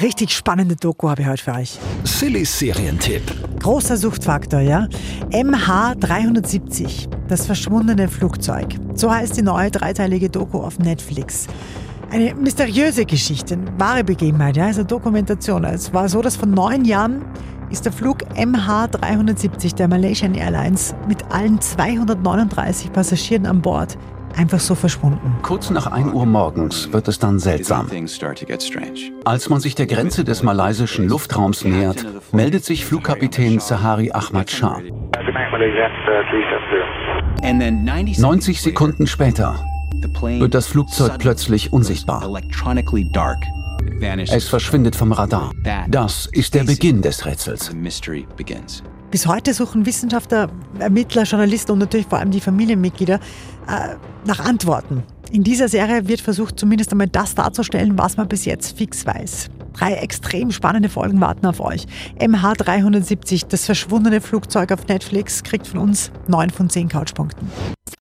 Richtig spannende Doku habe ich heute für euch. Silly Serientipp. Großer Suchtfaktor, ja? MH370, das verschwundene Flugzeug. So heißt die neue dreiteilige Doku auf Netflix. Eine mysteriöse Geschichte, eine wahre Begebenheit, ja, also Dokumentation. Es war so, dass vor neun Jahren ist der Flug MH370 der Malaysian Airlines mit allen 239 Passagieren an Bord einfach so verschwunden. Kurz nach 1 Uhr morgens wird es dann seltsam. Als man sich der Grenze des malaysischen Luftraums nähert, meldet sich Flugkapitän Sahari Ahmad Shah. 90 Sekunden später wird das Flugzeug plötzlich unsichtbar. Es verschwindet vom Radar. Das ist der Beginn des Rätsels. Bis heute suchen Wissenschaftler, Ermittler, Journalisten und natürlich vor allem die Familienmitglieder äh, nach Antworten. In dieser Serie wird versucht, zumindest einmal das darzustellen, was man bis jetzt fix weiß. Drei extrem spannende Folgen warten auf euch. MH370, das verschwundene Flugzeug auf Netflix, kriegt von uns 9 von 10 Couchpunkten.